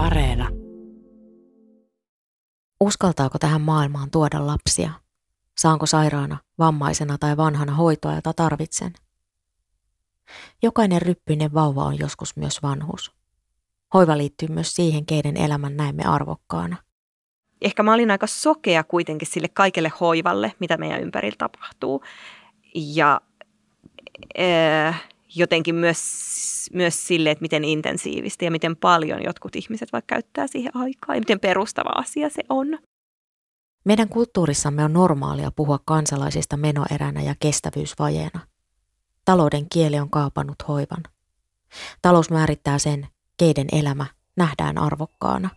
Areena. Uskaltaako tähän maailmaan tuoda lapsia? Saanko sairaana, vammaisena tai vanhana hoitoa, jota tarvitsen? Jokainen ryppyinen vauva on joskus myös vanhus. Hoiva liittyy myös siihen, keiden elämän näemme arvokkaana. Ehkä mä olin aika sokea kuitenkin sille kaikelle hoivalle, mitä meidän ympärillä tapahtuu. Ja äh, jotenkin myös, myös sille, että miten intensiivistä ja miten paljon jotkut ihmiset vaikka käyttää siihen aikaa ja miten perustava asia se on. Meidän kulttuurissamme on normaalia puhua kansalaisista menoeränä ja kestävyysvajeena. Talouden kieli on kaapannut hoivan. Talous määrittää sen, keiden elämä nähdään arvokkaana.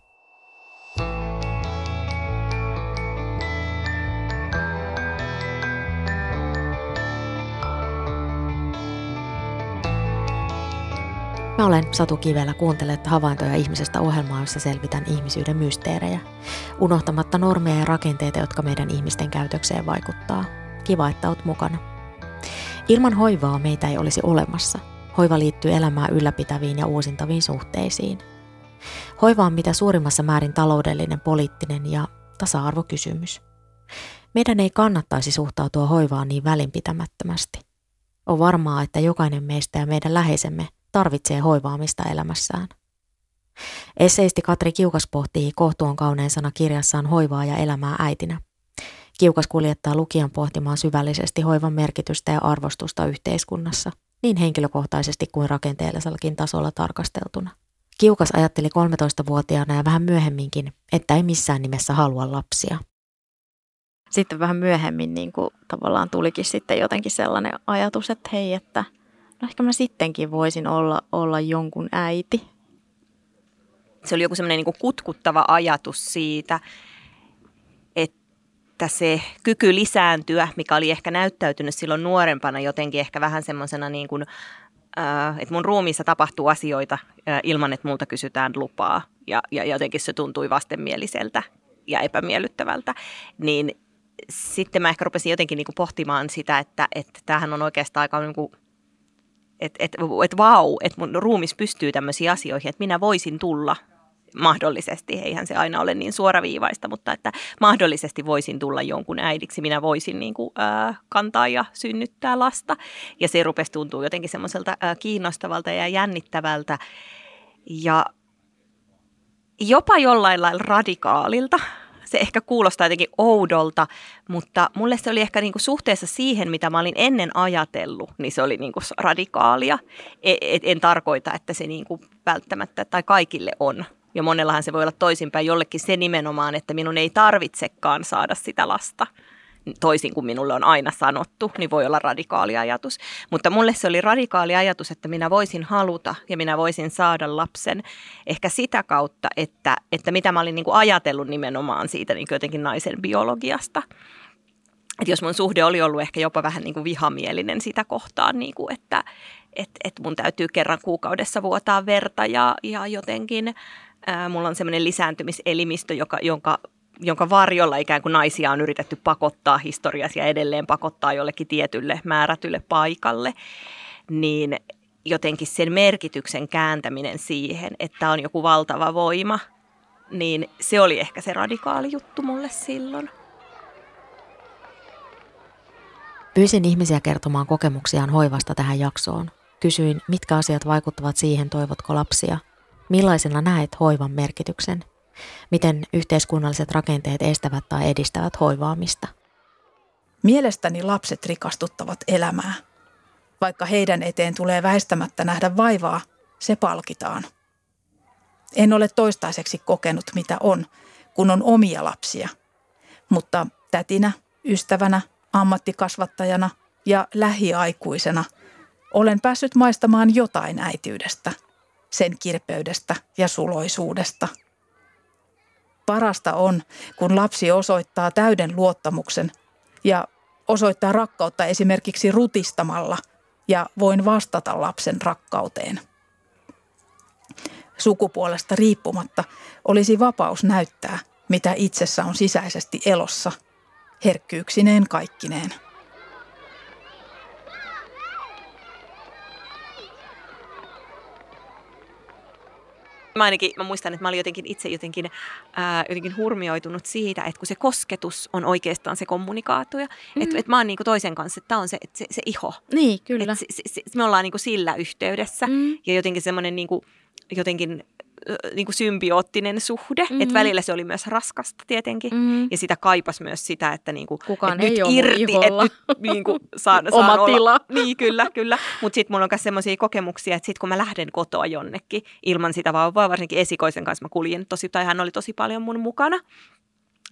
Mä olen Satu Kivelä, kuuntelette havaintoja ihmisestä ohjelmaa, jossa selvitän ihmisyyden mysteerejä, unohtamatta normeja ja rakenteita, jotka meidän ihmisten käytökseen vaikuttaa. Kiva, että oot mukana. Ilman hoivaa meitä ei olisi olemassa. Hoiva liittyy elämää ylläpitäviin ja uusintaviin suhteisiin. Hoiva on mitä suurimmassa määrin taloudellinen, poliittinen ja tasa-arvokysymys. Meidän ei kannattaisi suhtautua hoivaan niin välinpitämättömästi. On varmaa, että jokainen meistä ja meidän läheisemme tarvitsee hoivaamista elämässään. Esseisti Katri Kiukas pohtii kohtuun kauneen sana kirjassaan hoivaa ja elämää äitinä. Kiukas kuljettaa lukijan pohtimaan syvällisesti hoivan merkitystä ja arvostusta yhteiskunnassa, niin henkilökohtaisesti kuin rakenteellisellakin tasolla tarkasteltuna. Kiukas ajatteli 13-vuotiaana ja vähän myöhemminkin, että ei missään nimessä halua lapsia. Sitten vähän myöhemmin niin kuin, tavallaan tulikin sitten jotenkin sellainen ajatus, että hei, että – ehkä mä sittenkin voisin olla, olla jonkun äiti. Se oli joku semmoinen niin kutkuttava ajatus siitä, että se kyky lisääntyä, mikä oli ehkä näyttäytynyt silloin nuorempana jotenkin ehkä vähän semmoisena niin kuin, äh, että mun ruumiissa tapahtuu asioita äh, ilman, että multa kysytään lupaa. Ja, ja jotenkin se tuntui vastenmieliseltä ja epämiellyttävältä. Niin sitten mä ehkä rupesin jotenkin niin kuin pohtimaan sitä, että, että tämähän on oikeastaan aika niin kuin että et, et vau, että mun ruumis pystyy tämmöisiin asioihin, että minä voisin tulla mahdollisesti, eihän se aina ole niin suoraviivaista, mutta että mahdollisesti voisin tulla jonkun äidiksi, minä voisin niin kuin, äh, kantaa ja synnyttää lasta. Ja se rupesi tuntuu jotenkin semmoiselta äh, kiinnostavalta ja jännittävältä. Ja jopa jollain lailla radikaalilta se ehkä kuulostaa jotenkin oudolta, mutta mulle se oli ehkä niinku suhteessa siihen, mitä mä olin ennen ajatellut, niin se oli niinku radikaalia. Et, en tarkoita, että se niinku välttämättä tai kaikille on. Ja monellahan se voi olla toisinpäin jollekin se nimenomaan, että minun ei tarvitsekaan saada sitä lasta – toisin kuin minulle on aina sanottu, niin voi olla radikaali ajatus. Mutta mulle se oli radikaali ajatus, että minä voisin haluta ja minä voisin saada lapsen ehkä sitä kautta, että, että mitä mä olin niin kuin ajatellut nimenomaan siitä niin jotenkin naisen biologiasta. Että jos mun suhde oli ollut ehkä jopa vähän niin kuin vihamielinen sitä kohtaan, niin kuin että et, et mun täytyy kerran kuukaudessa vuotaa verta ja, ja jotenkin mulla on semmoinen lisääntymiselimistö, joka, jonka jonka varjolla ikään kuin naisia on yritetty pakottaa historiassa ja edelleen pakottaa jollekin tietylle määrätylle paikalle, niin jotenkin sen merkityksen kääntäminen siihen, että on joku valtava voima, niin se oli ehkä se radikaali juttu mulle silloin. Pyysin ihmisiä kertomaan kokemuksiaan hoivasta tähän jaksoon. Kysyin, mitkä asiat vaikuttavat siihen, toivotko lapsia. Millaisena näet hoivan merkityksen – Miten yhteiskunnalliset rakenteet estävät tai edistävät hoivaamista? Mielestäni lapset rikastuttavat elämää. Vaikka heidän eteen tulee väistämättä nähdä vaivaa, se palkitaan. En ole toistaiseksi kokenut, mitä on, kun on omia lapsia. Mutta tätinä, ystävänä, ammattikasvattajana ja lähiaikuisena olen päässyt maistamaan jotain äitiydestä, sen kirpeydestä ja suloisuudesta – Parasta on, kun lapsi osoittaa täyden luottamuksen ja osoittaa rakkautta esimerkiksi rutistamalla ja voin vastata lapsen rakkauteen. Sukupuolesta riippumatta olisi vapaus näyttää, mitä itsessä on sisäisesti elossa, herkkyyksineen kaikkineen. Mä ainakin mä muistan, että mä olin jotenkin itse jotenkin, ää, jotenkin hurmioitunut siitä, että kun se kosketus on oikeastaan se kommunikaatio. Mm-hmm. Että et mä oon niinku toisen kanssa, että tämä on se, se, se iho. Niin, kyllä. Et se, se, se, me ollaan niinku sillä yhteydessä. Mm-hmm. Ja jotenkin semmoinen niinku, jotenkin niin kuin symbioottinen suhde, mm-hmm. että välillä se oli myös raskasta tietenkin, mm-hmm. ja sitä kaipas myös sitä, että niin kuin, Kukaan että ei nyt ole irti, että nyt niin kuin, saan, Oma saan olla. tila. Niin, kyllä, kyllä. Mutta sitten mulla on myös sellaisia kokemuksia, että sitten kun mä lähden kotoa jonnekin ilman sitä vauvaa, varsinkin esikoisen kanssa mä kuljen tosi, tai hän oli tosi paljon mun mukana,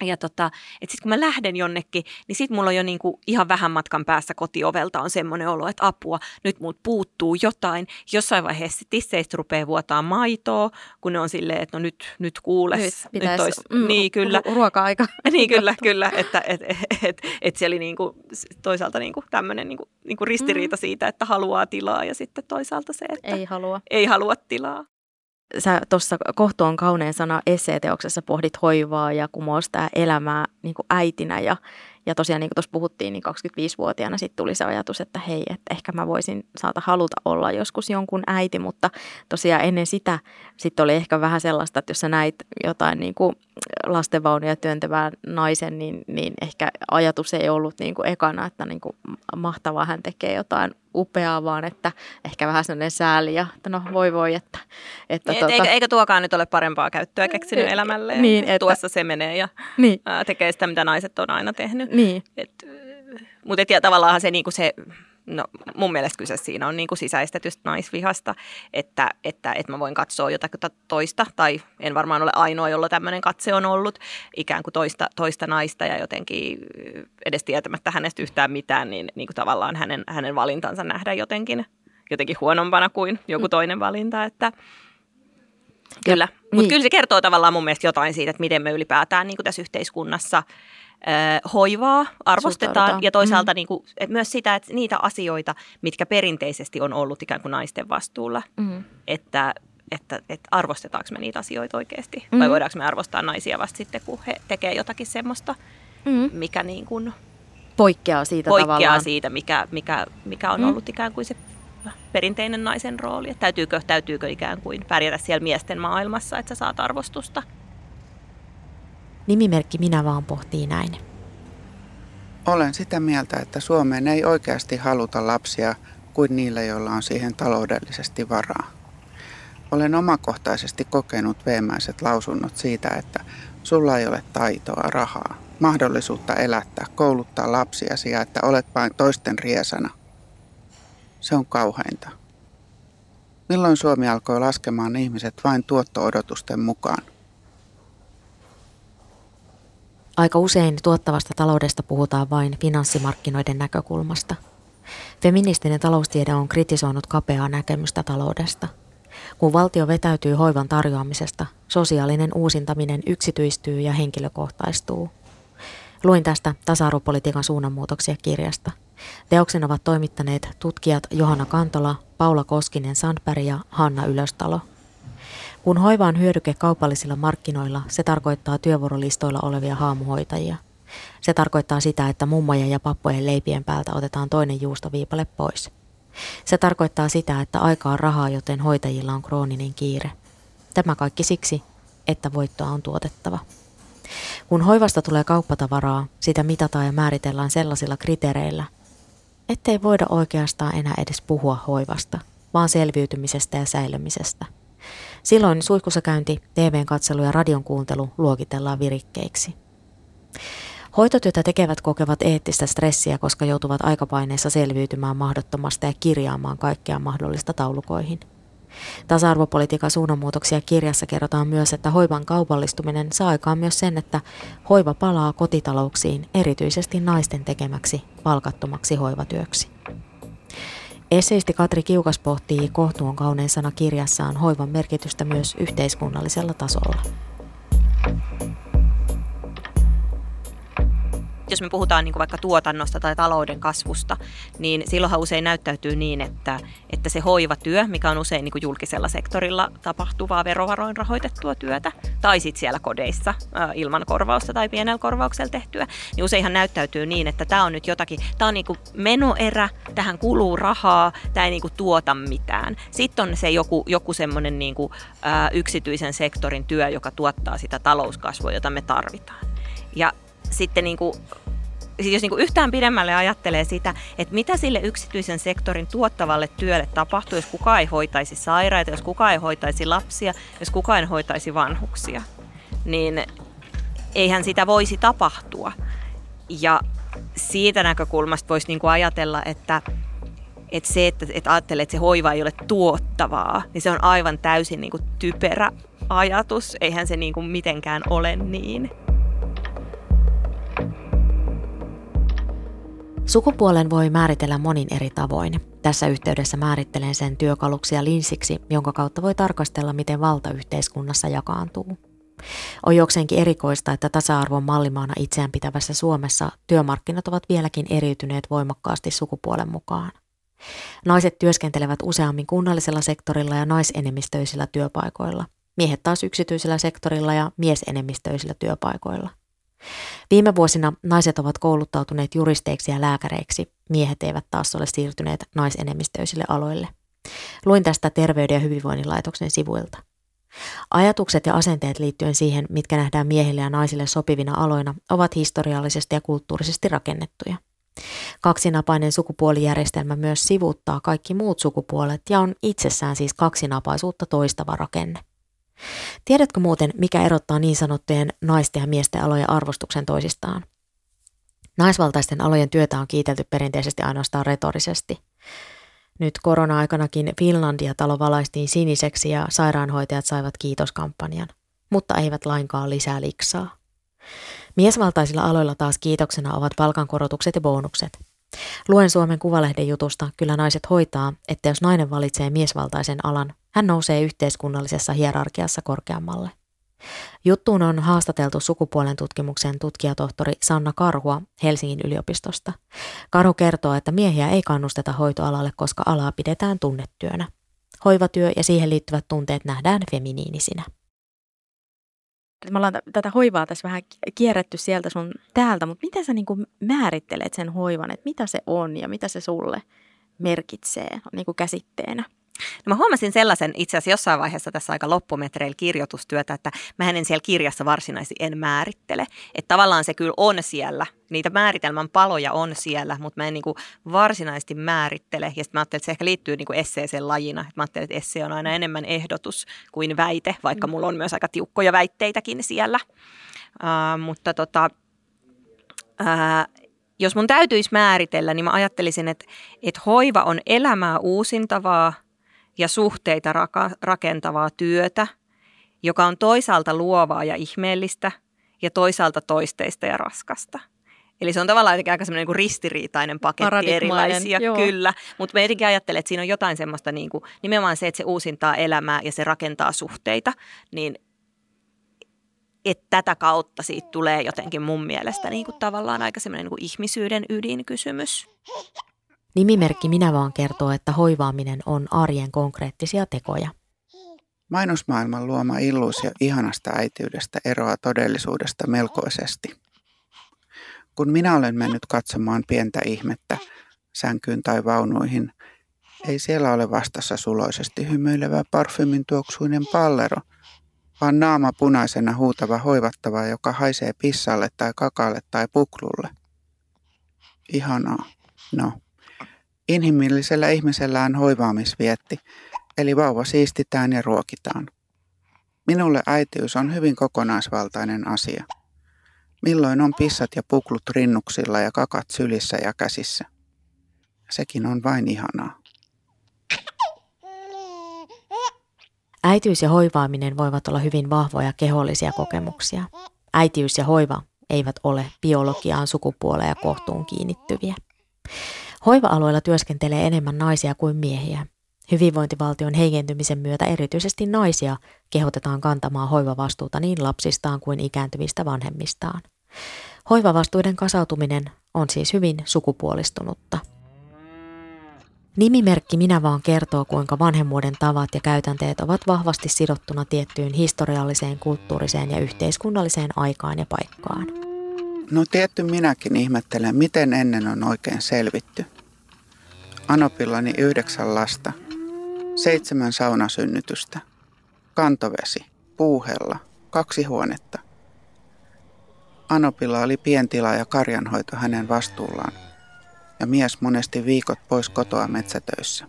ja tota, että sitten kun mä lähden jonnekin, niin sitten mulla on jo niinku ihan vähän matkan päässä kotiovelta on semmoinen olo, että apua, nyt muut puuttuu jotain. Jossain vaiheessa tisseistä rupeaa vuotaa maitoa, kun ne on silleen, että no nyt, nyt kuules. Nyt pitäisi, ois, mm, niin, kyllä. ru- ruoka-aika. niin, kyllä, kyllä. Että et, et, et, et se oli niinku, toisaalta niinku tämmöinen niinku, niinku ristiriita mm. siitä, että haluaa tilaa ja sitten toisaalta se, että Ei halua. ei halua tilaa. Sä tuossa kohtuun kauneen sana esseeteoksessa pohdit hoivaa ja kumosta elämää niin kuin äitinä ja, ja tosiaan niin kuin tuossa puhuttiin, niin 25-vuotiaana sitten tuli se ajatus, että hei, että ehkä mä voisin saata haluta olla joskus jonkun äiti, mutta tosiaan ennen sitä sitten oli ehkä vähän sellaista, että jos sä näit jotain niin kuin lastenvaunuja työntävän naisen, niin, niin ehkä ajatus ei ollut niin kuin ekana, että niin kuin mahtavaa hän tekee jotain upeaa, vaan että ehkä vähän sellainen sääli ja että no voi voi, että... että Niin, eikä, eikä tuokaan nyt ole parempaa käyttöä keksinyt Niin, elämälleen. niin, että- Tuossa se menee ja Niin, ää, tekee sitä, mitä naiset on aina tehnyt. niin, Et, mutta tavallaan se, niinku se no, mun mielestä kyse siinä on niinku sisäistetystä naisvihasta, että, että, että mä voin katsoa jotakin toista, tai en varmaan ole ainoa, jolla tämmöinen katse on ollut, ikään kuin toista, toista naista ja jotenkin edes tietämättä hänestä yhtään mitään, niin, niin kuin tavallaan hänen, hänen valintansa nähdä jotenkin, jotenkin huonompana kuin joku toinen valinta, että Kyllä, mutta niin. kyllä se kertoo tavallaan mun mielestä jotain siitä, että miten me ylipäätään niin kuin tässä yhteiskunnassa hoivaa arvostetaan ja toisaalta mm. niin kuin, että myös sitä, että niitä asioita, mitkä perinteisesti on ollut ikään kuin naisten vastuulla, mm. että, että, että arvostetaanko me niitä asioita oikeasti Mm. vai voidaanko me arvostaa naisia vasta sitten, kun he tekee jotakin semmoista, Mm. mikä niin kuin poikkeaa siitä poikkeaa tavallaan. siitä, mikä, mikä, mikä on Mm. ollut ikään kuin se perinteinen naisen rooli. Että täytyykö, täytyykö ikään kuin pärjätä siellä miesten maailmassa, että sä saat arvostusta. Nimimerkki Minä vaan pohtii näin. Olen sitä mieltä, että Suomeen ei oikeasti haluta lapsia kuin niille, joilla on siihen taloudellisesti varaa. Olen omakohtaisesti kokenut veemäiset lausunnot siitä, että sulla ei ole taitoa, rahaa, mahdollisuutta elättää, kouluttaa lapsiasi ja että olet vain toisten riesana. Se on kauheinta. Milloin Suomi alkoi laskemaan ihmiset vain tuotto-odotusten mukaan? Aika usein tuottavasta taloudesta puhutaan vain finanssimarkkinoiden näkökulmasta. Feministinen taloustiede on kritisoinut kapeaa näkemystä taloudesta. Kun valtio vetäytyy hoivan tarjoamisesta, sosiaalinen uusintaminen yksityistyy ja henkilökohtaistuu. Luin tästä tasa-arvopolitiikan suunnanmuutoksia kirjasta. Teoksen ovat toimittaneet tutkijat Johanna Kantola, Paula Koskinen Sandberg ja Hanna Ylöstalo. Kun hoiva on hyödyke kaupallisilla markkinoilla, se tarkoittaa työvuorolistoilla olevia haamuhoitajia. Se tarkoittaa sitä, että mummojen ja pappojen leipien päältä otetaan toinen juustoviipale pois. Se tarkoittaa sitä, että aika on rahaa, joten hoitajilla on krooninen kiire. Tämä kaikki siksi, että voittoa on tuotettava. Kun hoivasta tulee kauppatavaraa, sitä mitataan ja määritellään sellaisilla kriteereillä, ettei voida oikeastaan enää edes puhua hoivasta, vaan selviytymisestä ja säilymisestä. Silloin suihkussa käynti, TVn katselu ja radion kuuntelu luokitellaan virikkeiksi. Hoitotyötä tekevät kokevat eettistä stressiä, koska joutuvat aikapaineessa selviytymään mahdottomasta ja kirjaamaan kaikkea mahdollista taulukoihin. Tasa-arvopolitiikan suunnanmuutoksia kirjassa kerrotaan myös, että hoivan kaupallistuminen saa aikaan myös sen, että hoiva palaa kotitalouksiin erityisesti naisten tekemäksi palkattomaksi hoivatyöksi. Eseisti Katri Kiukas pohtii kohtuun kaunein sana kirjassaan hoivan merkitystä myös yhteiskunnallisella tasolla. Jos me puhutaan niin kuin vaikka tuotannosta tai talouden kasvusta, niin silloinhan usein näyttäytyy niin, että, että se hoivatyö, mikä on usein niin kuin julkisella sektorilla tapahtuvaa verovaroin rahoitettua työtä, tai sitten siellä kodeissa ilman korvausta tai pienellä korvauksella tehtyä, niin useinhan näyttäytyy niin, että tämä on nyt jotakin, tämä on niin kuin menoerä, tähän kuluu rahaa, tämä ei niin kuin tuota mitään. Sitten on se joku, joku semmoinen niin kuin, ää, yksityisen sektorin työ, joka tuottaa sitä talouskasvua, jota me tarvitaan. Ja sitten niin kuin, jos niin yhtään pidemmälle ajattelee sitä, että mitä sille yksityisen sektorin tuottavalle työlle tapahtuu, jos kukaan ei hoitaisi sairaita, jos kukaan ei hoitaisi lapsia, jos kukaan ei hoitaisi vanhuksia, niin eihän sitä voisi tapahtua. Ja siitä näkökulmasta voisi niin ajatella, että, että se, että, että ajattelee, että se hoiva ei ole tuottavaa, niin se on aivan täysin niin typerä ajatus. Eihän se niin mitenkään ole niin. Sukupuolen voi määritellä monin eri tavoin. Tässä yhteydessä määrittelen sen työkaluksi ja linssiksi, jonka kautta voi tarkastella, miten valta yhteiskunnassa jakaantuu. On jokseenkin erikoista, että tasa-arvon mallimaana itseään pitävässä Suomessa työmarkkinat ovat vieläkin eriytyneet voimakkaasti sukupuolen mukaan. Naiset työskentelevät useammin kunnallisella sektorilla ja naisenemmistöisillä työpaikoilla, miehet taas yksityisellä sektorilla ja miesenemmistöisillä työpaikoilla – Viime vuosina naiset ovat kouluttautuneet juristeiksi ja lääkäreiksi, miehet eivät taas ole siirtyneet naisenemmistöisille aloille. Luin tästä Terveyden ja hyvinvoinnin laitoksen sivuilta. Ajatukset ja asenteet liittyen siihen, mitkä nähdään miehille ja naisille sopivina aloina, ovat historiallisesti ja kulttuurisesti rakennettuja. Kaksinapainen sukupuolijärjestelmä myös sivuuttaa kaikki muut sukupuolet ja on itsessään siis kaksinapaisuutta toistava rakenne. Tiedätkö muuten, mikä erottaa niin sanottujen naisten ja miesten alojen arvostuksen toisistaan? Naisvaltaisten alojen työtä on kiitelty perinteisesti ainoastaan retorisesti. Nyt korona-aikanakin Finlandia-talo valaistiin siniseksi ja sairaanhoitajat saivat kiitoskampanjan, mutta eivät lainkaan lisää liksaa. Miesvaltaisilla aloilla taas kiitoksena ovat palkankorotukset ja bonukset. Luen Suomen Kuvalehden jutusta Kyllä naiset hoitaa, että jos nainen valitsee miesvaltaisen alan, hän nousee yhteiskunnallisessa hierarkiassa korkeammalle. Juttuun on haastateltu sukupuolen tutkimuksen tutkijatohtori Sanna Karhua Helsingin yliopistosta. Karhu kertoo, että miehiä ei kannusteta hoitoalalle, koska alaa pidetään tunnetyönä. Hoivatyö ja siihen liittyvät tunteet nähdään feminiinisinä. Me ollaan t- tätä hoivaa tässä vähän kierretty sieltä sun täältä, mutta miten sä niin määrittelet sen hoivan, että mitä se on ja mitä se sulle merkitsee niin käsitteenä? No mä huomasin sellaisen itse asiassa jossain vaiheessa tässä aika loppumetreillä kirjoitustyötä, että mä en siellä kirjassa varsinaisesti en määrittele. Että tavallaan se kyllä on siellä, niitä määritelmän paloja on siellä, mutta mä en niin kuin varsinaisesti määrittele. Ja sitten mä ajattelin, että se ehkä liittyy niin kuin esseeseen lajina. Että mä ajattelin, että esse on aina enemmän ehdotus kuin väite, vaikka mulla on myös aika tiukkoja väitteitäkin siellä. Uh, mutta tota, uh, jos mun täytyisi määritellä, niin mä ajattelisin, että, että hoiva on elämää uusintavaa, ja suhteita raka- rakentavaa työtä, joka on toisaalta luovaa ja ihmeellistä ja toisaalta toisteista ja raskasta. Eli se on tavallaan aika semmoinen niin ristiriitainen paketti erilaisia, joo. kyllä. Mutta me jotenkin ajattelen, että siinä on jotain semmoista niin kuin, nimenomaan se, että se uusintaa elämää ja se rakentaa suhteita, niin että tätä kautta siitä tulee jotenkin mun mielestä niin kuin tavallaan aika semmoinen niin ihmisyyden ydinkysymys. Nimimerkki Minä vaan kertoo, että hoivaaminen on arjen konkreettisia tekoja. Mainosmaailman luoma illuusio ihanasta äitiydestä eroaa todellisuudesta melkoisesti. Kun minä olen mennyt katsomaan pientä ihmettä sänkyyn tai vaunuihin, ei siellä ole vastassa suloisesti hymyilevä parfymin tuoksuinen pallero, vaan naama punaisena huutava hoivattava, joka haisee pissalle tai kakalle tai puklulle. Ihanaa. No, Inhimillisellä ihmisellä on hoivaamisvietti, eli vauva siistitään ja ruokitaan. Minulle äitiys on hyvin kokonaisvaltainen asia. Milloin on pissat ja puklut rinnuksilla ja kakat sylissä ja käsissä. Sekin on vain ihanaa. Äitiys ja hoivaaminen voivat olla hyvin vahvoja kehollisia kokemuksia. Äitiys ja hoiva eivät ole biologiaan, sukupuoleen ja kohtuun kiinnittyviä. Hoiva-alueella työskentelee enemmän naisia kuin miehiä. Hyvinvointivaltion heikentymisen myötä erityisesti naisia kehotetaan kantamaan hoivavastuuta niin lapsistaan kuin ikääntyvistä vanhemmistaan. Hoivavastuiden kasautuminen on siis hyvin sukupuolistunutta. Nimimerkki Minä vaan kertoo, kuinka vanhemmuuden tavat ja käytänteet ovat vahvasti sidottuna tiettyyn historialliseen, kulttuuriseen ja yhteiskunnalliseen aikaan ja paikkaan. No tietty minäkin ihmettelen, miten ennen on oikein selvitty. Anopillani yhdeksän lasta, seitsemän saunasynnytystä, kantovesi, puuhella, kaksi huonetta. Anopilla oli pientila ja karjanhoito hänen vastuullaan ja mies monesti viikot pois kotoa metsätöissä.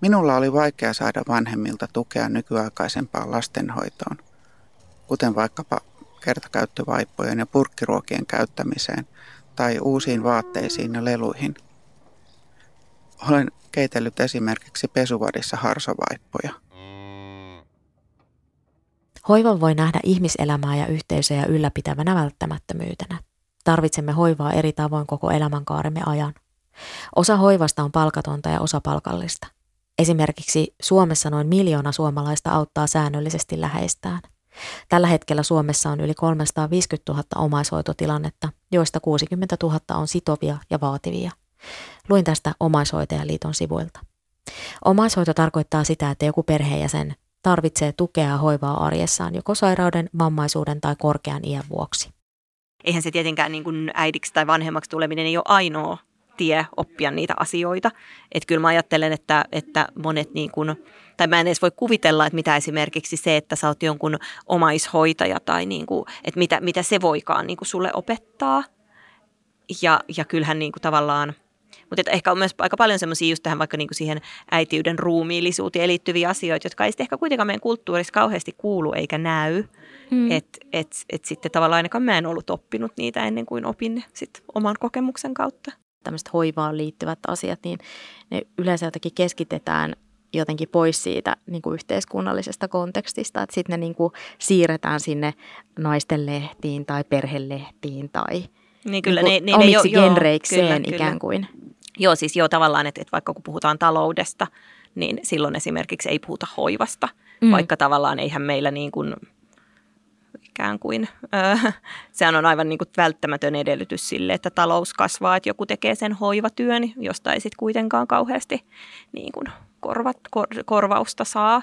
Minulla oli vaikea saada vanhemmilta tukea nykyaikaisempaan lastenhoitoon, kuten vaikkapa kertakäyttövaippojen ja purkkiruokien käyttämiseen tai uusiin vaatteisiin ja leluihin. Olen keitellyt esimerkiksi pesuvadissa harsovaippoja. Hoivan voi nähdä ihmiselämää ja yhteisöjä ylläpitävänä välttämättömyytenä. Tarvitsemme hoivaa eri tavoin koko elämänkaaremme ajan. Osa hoivasta on palkatonta ja osa palkallista. Esimerkiksi Suomessa noin miljoona suomalaista auttaa säännöllisesti läheistään. Tällä hetkellä Suomessa on yli 350 000 omaishoitotilannetta, joista 60 000 on sitovia ja vaativia. Luin tästä Omaishoitajaliiton sivuilta. Omaishoito tarkoittaa sitä, että joku perheenjäsen tarvitsee tukea ja hoivaa arjessaan joko sairauden, vammaisuuden tai korkean iän vuoksi eihän se tietenkään niin kuin äidiksi tai vanhemmaksi tuleminen ei ole ainoa tie oppia niitä asioita. Että kyllä mä ajattelen, että, että monet niin kuin, tai mä en edes voi kuvitella, että mitä esimerkiksi se, että sä oot jonkun omaishoitaja tai niin kuin, että mitä, mitä se voikaan niin kuin sulle opettaa. Ja, ja kyllähän niin kuin tavallaan, mutta ehkä on myös aika paljon semmoisia just tähän vaikka niinku siihen äitiyden ruumiillisuuteen liittyviä asioita, jotka ei sitten ehkä kuitenkaan meidän kulttuurissa kauheasti kuulu eikä näy. Mm. Että et, et sitten tavallaan ainakaan mä en ollut oppinut niitä ennen kuin opin ne sit oman kokemuksen kautta. Tämmöiset hoivaan liittyvät asiat, niin ne yleensä jotenkin keskitetään jotenkin pois siitä niin kuin yhteiskunnallisesta kontekstista, että sitten ne niin kuin siirretään sinne naisten lehtiin tai perhelehtiin tai niin kyllä, niin ne, ne, omiksi ne, genreikseen kyllä, ikään kuin. Joo, siis joo tavallaan, että, että vaikka kun puhutaan taloudesta, niin silloin esimerkiksi ei puhuta hoivasta, mm. vaikka tavallaan eihän meillä niin kuin ikään kuin, öö, sehän on aivan niin kuin välttämätön edellytys sille, että talous kasvaa, että joku tekee sen hoivatyön, josta ei sitten kuitenkaan kauheasti niin kuin korvat, kor, korvausta saa.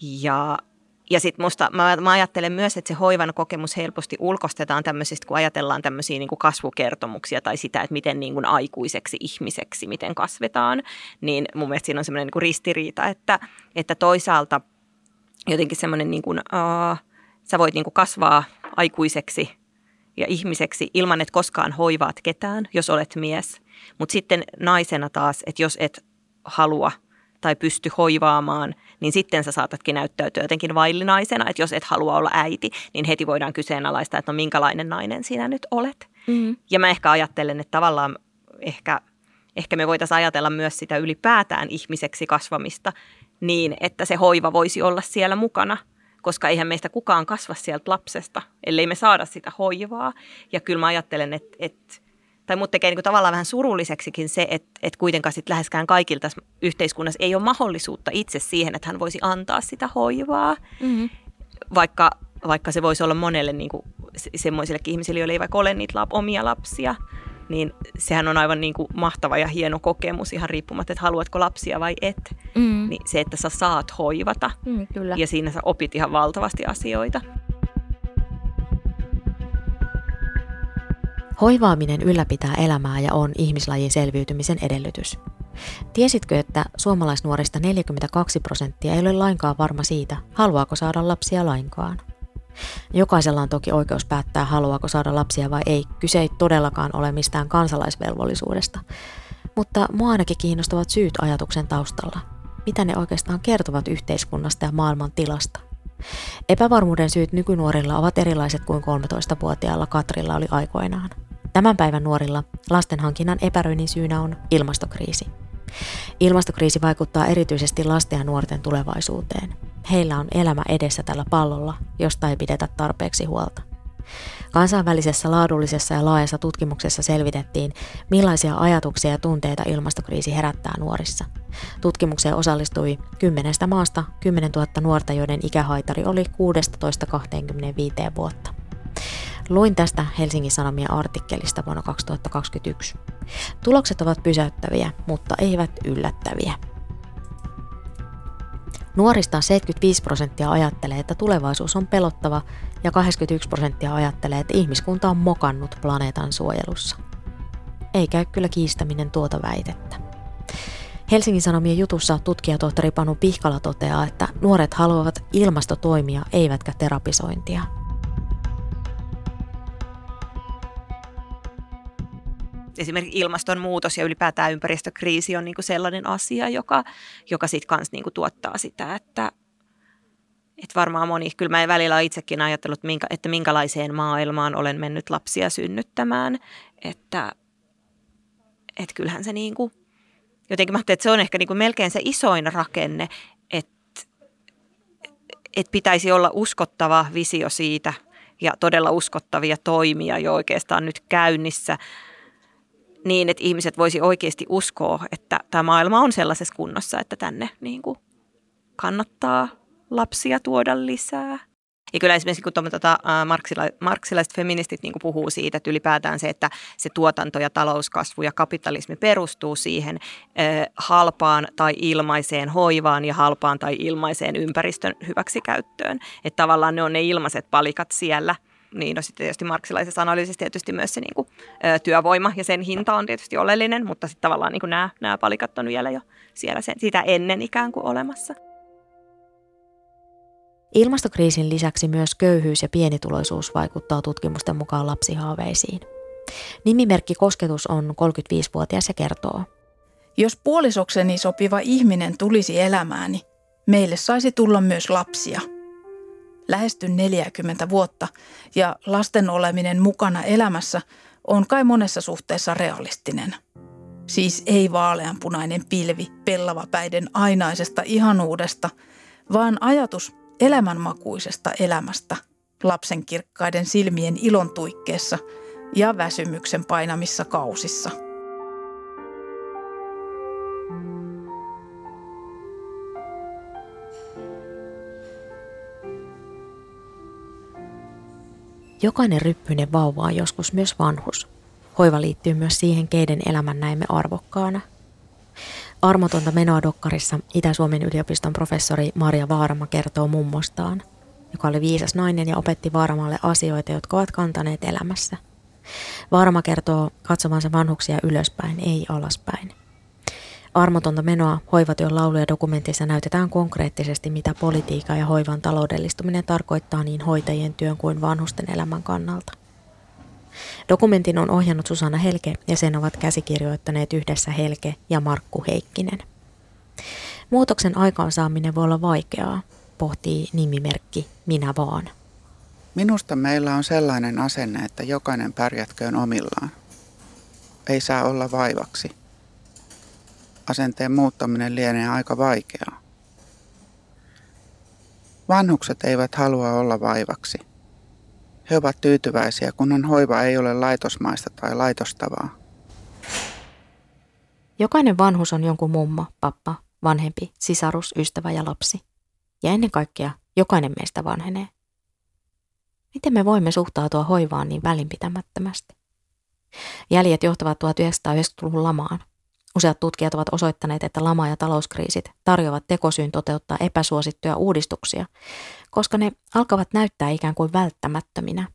Ja ja sitten musta, mä, mä ajattelen myös, että se hoivan kokemus helposti ulkostetaan tämmöisistä, kun ajatellaan tämmöisiä niin kasvukertomuksia tai sitä, että miten niin kuin aikuiseksi ihmiseksi, miten kasvetaan, niin mun mielestä siinä on semmoinen niin ristiriita, että, että toisaalta jotenkin semmoinen niin kuin, uh, sä voit niin kuin kasvaa aikuiseksi ja ihmiseksi ilman, että koskaan hoivaat ketään, jos olet mies. Mutta sitten naisena taas, että jos et halua tai pysty hoivaamaan, niin sitten sä saatatkin näyttäytyä jotenkin vaillinaisena, että jos et halua olla äiti, niin heti voidaan kyseenalaistaa, että no minkälainen nainen sinä nyt olet. Mm. Ja mä ehkä ajattelen, että tavallaan ehkä, ehkä me voitaisiin ajatella myös sitä ylipäätään ihmiseksi kasvamista niin, että se hoiva voisi olla siellä mukana – koska eihän meistä kukaan kasva sieltä lapsesta, ellei me saada sitä hoivaa. Ja kyllä mä ajattelen, että, että tai mut tekee niin kuin tavallaan vähän surulliseksikin se, että, että kuitenkaan sit läheskään kaikilta yhteiskunnassa ei ole mahdollisuutta itse siihen, että hän voisi antaa sitä hoivaa, mm-hmm. vaikka, vaikka se voisi olla monelle niin kuin semmoisillekin ihmisille, joille ei vaikka ole niitä lap, omia lapsia, niin sehän on aivan niin kuin mahtava ja hieno kokemus ihan riippumatta, että haluatko lapsia vai et. Mm. Niin se, että sä saat hoivata mm, kyllä. ja siinä sä opit ihan valtavasti asioita. Hoivaaminen ylläpitää elämää ja on ihmislajin selviytymisen edellytys. Tiesitkö, että suomalaisnuorista 42 prosenttia ei ole lainkaan varma siitä, haluaako saada lapsia lainkaan? Jokaisella on toki oikeus päättää, haluaako saada lapsia vai ei. Kyse ei todellakaan ole mistään kansalaisvelvollisuudesta. Mutta mua ainakin kiinnostavat syyt ajatuksen taustalla. Mitä ne oikeastaan kertovat yhteiskunnasta ja maailman tilasta? Epävarmuuden syyt nykynuorilla ovat erilaiset kuin 13-vuotiaalla Katrilla oli aikoinaan. Tämän päivän nuorilla lastenhankinnan epäröinnin syynä on ilmastokriisi. Ilmastokriisi vaikuttaa erityisesti lasten ja nuorten tulevaisuuteen. Heillä on elämä edessä tällä pallolla, josta ei pidetä tarpeeksi huolta. Kansainvälisessä laadullisessa ja laajassa tutkimuksessa selvitettiin, millaisia ajatuksia ja tunteita ilmastokriisi herättää nuorissa. Tutkimukseen osallistui kymmenestä maasta 10 000 nuorta, joiden ikähaitari oli 16-25 vuotta. Luin tästä Helsingin Sanomien artikkelista vuonna 2021. Tulokset ovat pysäyttäviä, mutta eivät yllättäviä. Nuorista 75 prosenttia ajattelee, että tulevaisuus on pelottava ja 81 prosenttia ajattelee, että ihmiskunta on mokannut planeetan suojelussa. Ei käy kyllä kiistäminen tuota väitettä. Helsingin Sanomien jutussa tutkijatohtori Panu Pihkala toteaa, että nuoret haluavat ilmastotoimia eivätkä terapisointia. Esimerkiksi ilmastonmuutos ja ylipäätään ympäristökriisi on niin kuin sellainen asia, joka, joka sitten kanssa niin kuin tuottaa sitä, että, että varmaan moni, kyllä mä välillä olen itsekin ajatellut, minkä, että minkälaiseen maailmaan olen mennyt lapsia synnyttämään, että, että kyllähän se niin kuin, jotenkin mä että se on ehkä niin kuin melkein se isoin rakenne, että, että pitäisi olla uskottava visio siitä ja todella uskottavia toimia jo oikeastaan nyt käynnissä – niin, että ihmiset voisi oikeasti uskoa, että tämä maailma on sellaisessa kunnossa, että tänne niin kuin kannattaa lapsia tuoda lisää. Ja kyllä esimerkiksi kun tota, marksila, marksilaiset feministit niin puhuu siitä, että ylipäätään se, että se tuotanto ja talouskasvu ja kapitalismi perustuu siihen äh, halpaan tai ilmaiseen hoivaan ja halpaan tai ilmaiseen ympäristön hyväksikäyttöön. Että tavallaan ne on ne ilmaiset palikat siellä – niin no sitten tietysti marksilaisessa analyysissä tietysti myös se niin kuin, ö, työvoima ja sen hinta on tietysti oleellinen, mutta sitten tavallaan niin kuin nämä, nämä palikat on vielä jo siellä sen, sitä ennen ikään kuin olemassa. Ilmastokriisin lisäksi myös köyhyys ja pienituloisuus vaikuttaa tutkimusten mukaan lapsihaaveisiin. Nimimerkki Kosketus on 35-vuotias ja kertoo. Jos puolisokseni sopiva ihminen tulisi elämääni, meille saisi tulla myös lapsia – lähestyn 40 vuotta ja lasten oleminen mukana elämässä on kai monessa suhteessa realistinen. Siis ei vaaleanpunainen pilvi pellavapäiden ainaisesta ihanuudesta, vaan ajatus elämänmakuisesta elämästä lapsen kirkkaiden silmien ilon tuikkeessa ja väsymyksen painamissa kausissa – Jokainen ryppyinen vauva on joskus myös vanhus. Hoiva liittyy myös siihen, keiden elämän näemme arvokkaana. Armotonta menoa dokkarissa Itä-Suomen yliopiston professori Maria Vaarama kertoo mummostaan, joka oli viisas nainen ja opetti Vaaramalle asioita, jotka ovat kantaneet elämässä. Vaarama kertoo katsovansa vanhuksia ylöspäin, ei alaspäin. Armotonta menoa hoivatyön lauluja dokumentissa näytetään konkreettisesti, mitä politiikan ja hoivan taloudellistuminen tarkoittaa niin hoitajien työn kuin vanhusten elämän kannalta. Dokumentin on ohjannut Susanna Helke ja sen ovat käsikirjoittaneet yhdessä Helke ja Markku Heikkinen. Muutoksen aikaansaaminen voi olla vaikeaa, pohtii nimimerkki Minä vaan. Minusta meillä on sellainen asenne, että jokainen pärjätköön omillaan. Ei saa olla vaivaksi – asenteen muuttaminen lienee aika vaikeaa. Vanhukset eivät halua olla vaivaksi. He ovat tyytyväisiä, kunhan hoiva ei ole laitosmaista tai laitostavaa. Jokainen vanhus on jonkun mummo, pappa, vanhempi, sisarus, ystävä ja lapsi. Ja ennen kaikkea jokainen meistä vanhenee. Miten me voimme suhtautua hoivaan niin välinpitämättömästi? Jäljet johtavat 1990-luvun lamaan – Useat tutkijat ovat osoittaneet, että lama- ja talouskriisit tarjoavat tekosyyn toteuttaa epäsuosittuja uudistuksia, koska ne alkavat näyttää ikään kuin välttämättöminä.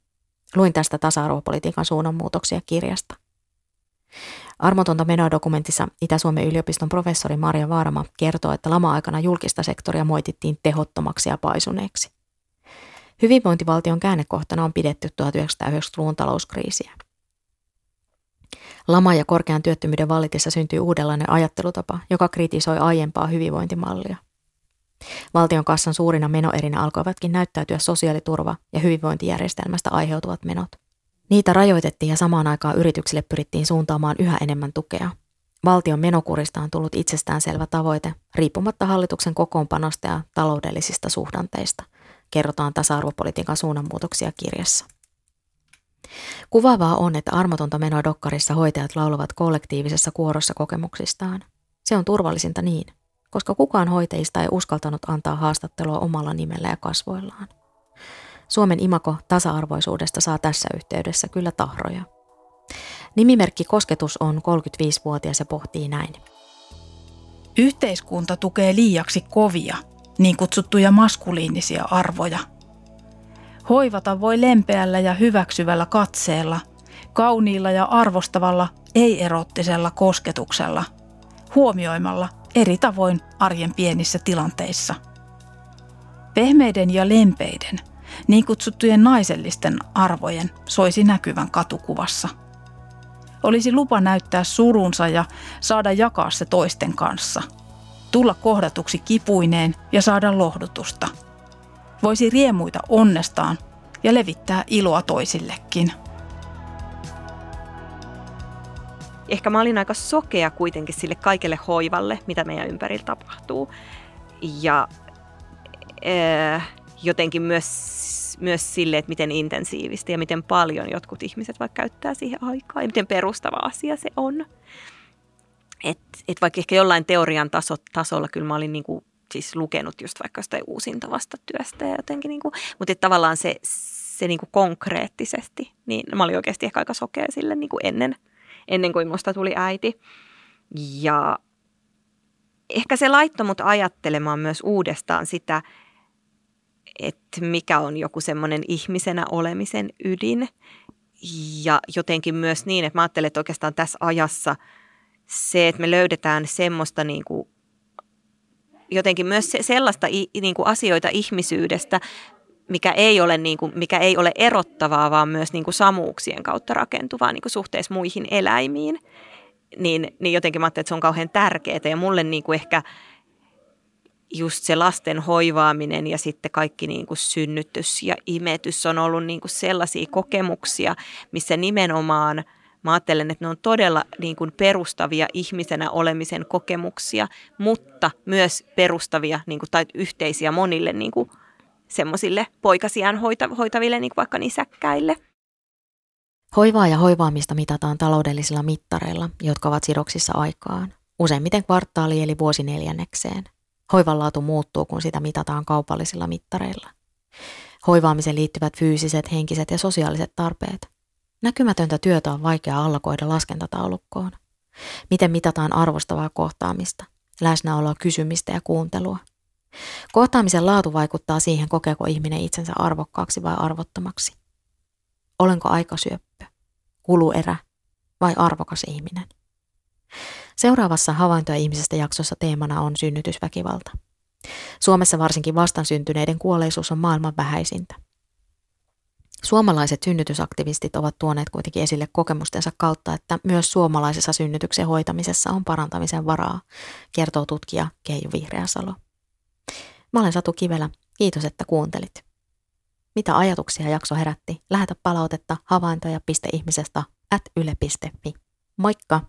Luin tästä tasa-arvopolitiikan suunnanmuutoksia kirjasta. Armotonta menoa dokumentissa Itä-Suomen yliopiston professori Maria Vaarama kertoo, että lama-aikana julkista sektoria moitittiin tehottomaksi ja paisuneeksi. Hyvinvointivaltion käännekohtana on pidetty 1990-luvun talouskriisiä. Lama ja korkean työttömyyden vallitessa syntyi uudenlainen ajattelutapa, joka kritisoi aiempaa hyvinvointimallia. Valtion kassan suurina menoerinä alkoivatkin näyttäytyä sosiaaliturva- ja hyvinvointijärjestelmästä aiheutuvat menot. Niitä rajoitettiin ja samaan aikaan yrityksille pyrittiin suuntaamaan yhä enemmän tukea. Valtion menokurista on tullut itsestäänselvä tavoite, riippumatta hallituksen kokoonpanosta ja taloudellisista suhdanteista, kerrotaan tasa-arvopolitiikan suunnanmuutoksia kirjassa. Kuvaavaa on, että armotonta menoa dokkarissa hoitajat laulavat kollektiivisessa kuorossa kokemuksistaan. Se on turvallisinta niin, koska kukaan hoitajista ei uskaltanut antaa haastattelua omalla nimellä ja kasvoillaan. Suomen imako tasa-arvoisuudesta saa tässä yhteydessä kyllä tahroja. Nimimerkki Kosketus on 35-vuotias ja pohtii näin. Yhteiskunta tukee liiaksi kovia, niin kutsuttuja maskuliinisia arvoja. Hoivata voi lempeällä ja hyväksyvällä katseella, kauniilla ja arvostavalla, ei-erottisella kosketuksella, huomioimalla eri tavoin arjen pienissä tilanteissa. Pehmeiden ja lempeiden, niin kutsuttujen naisellisten arvojen soisi näkyvän katukuvassa. Olisi lupa näyttää surunsa ja saada jakaa se toisten kanssa. Tulla kohdatuksi kipuineen ja saada lohdutusta. Voisi riemuita onnestaan ja levittää iloa toisillekin. Ehkä mä olin aika sokea kuitenkin sille kaikelle hoivalle, mitä meidän ympärillä tapahtuu. Ja äh, jotenkin myös, myös sille, että miten intensiivistä ja miten paljon jotkut ihmiset vaikka käyttää siihen aikaa ja miten perustava asia se on. Et, et vaikka ehkä jollain teorian taso, tasolla kyllä mä olin niinku, siis lukenut just vaikka jostain uusinta vastatyöstä ja jotenkin, niinku, mutta et tavallaan se, se niinku konkreettisesti, niin mä olin oikeasti ehkä aika sokea sille niinku ennen, ennen kuin musta tuli äiti. Ja ehkä se laittoi mut ajattelemaan myös uudestaan sitä, että mikä on joku semmoinen ihmisenä olemisen ydin. Ja jotenkin myös niin, että mä ajattelen, että oikeastaan tässä ajassa se, että me löydetään semmoista niin kuin, jotenkin myös sellaista niin kuin asioita ihmisyydestä, mikä ei ole, niin kuin, mikä ei ole erottavaa, vaan myös niin kuin samuuksien kautta rakentuvaa niin kuin suhteessa muihin eläimiin, niin, niin jotenkin mä ajattelin, että se on kauhean tärkeää. Ja mulle niin kuin ehkä just se lasten hoivaaminen ja sitten kaikki niin kuin synnytys ja imetys on ollut niin kuin sellaisia kokemuksia, missä nimenomaan mä ajattelen, että ne on todella niin kuin perustavia ihmisenä olemisen kokemuksia, mutta myös perustavia niin kuin, tai yhteisiä monille niin kuin semmoisille poikasiaan hoita, hoitaville, niin kuin vaikka nisäkkäille. Hoivaa ja hoivaamista mitataan taloudellisilla mittareilla, jotka ovat sidoksissa aikaan, useimmiten kvartaali- eli vuosineljännekseen – Hoivan laatu muuttuu, kun sitä mitataan kaupallisilla mittareilla. Hoivaamiseen liittyvät fyysiset, henkiset ja sosiaaliset tarpeet. Näkymätöntä työtä on vaikea allokoida laskentataulukkoon. Miten mitataan arvostavaa kohtaamista, läsnäoloa, kysymistä ja kuuntelua. Kohtaamisen laatu vaikuttaa siihen, kokeeko ihminen itsensä arvokkaaksi vai arvottomaksi. Olenko aikasyöppö, kuluerä vai arvokas ihminen? Seuraavassa havaintoja ihmisestä jaksossa teemana on synnytysväkivalta. Suomessa varsinkin vastansyntyneiden kuolleisuus on maailman vähäisintä. Suomalaiset synnytysaktivistit ovat tuoneet kuitenkin esille kokemustensa kautta, että myös suomalaisessa synnytyksen hoitamisessa on parantamisen varaa, kertoo tutkija Keijo Vihreäsalo. Mä olen Satu Kivelä. Kiitos, että kuuntelit. Mitä ajatuksia jakso herätti? Lähetä palautetta havaintoja.ihmisestä at yle.fi. Moikka!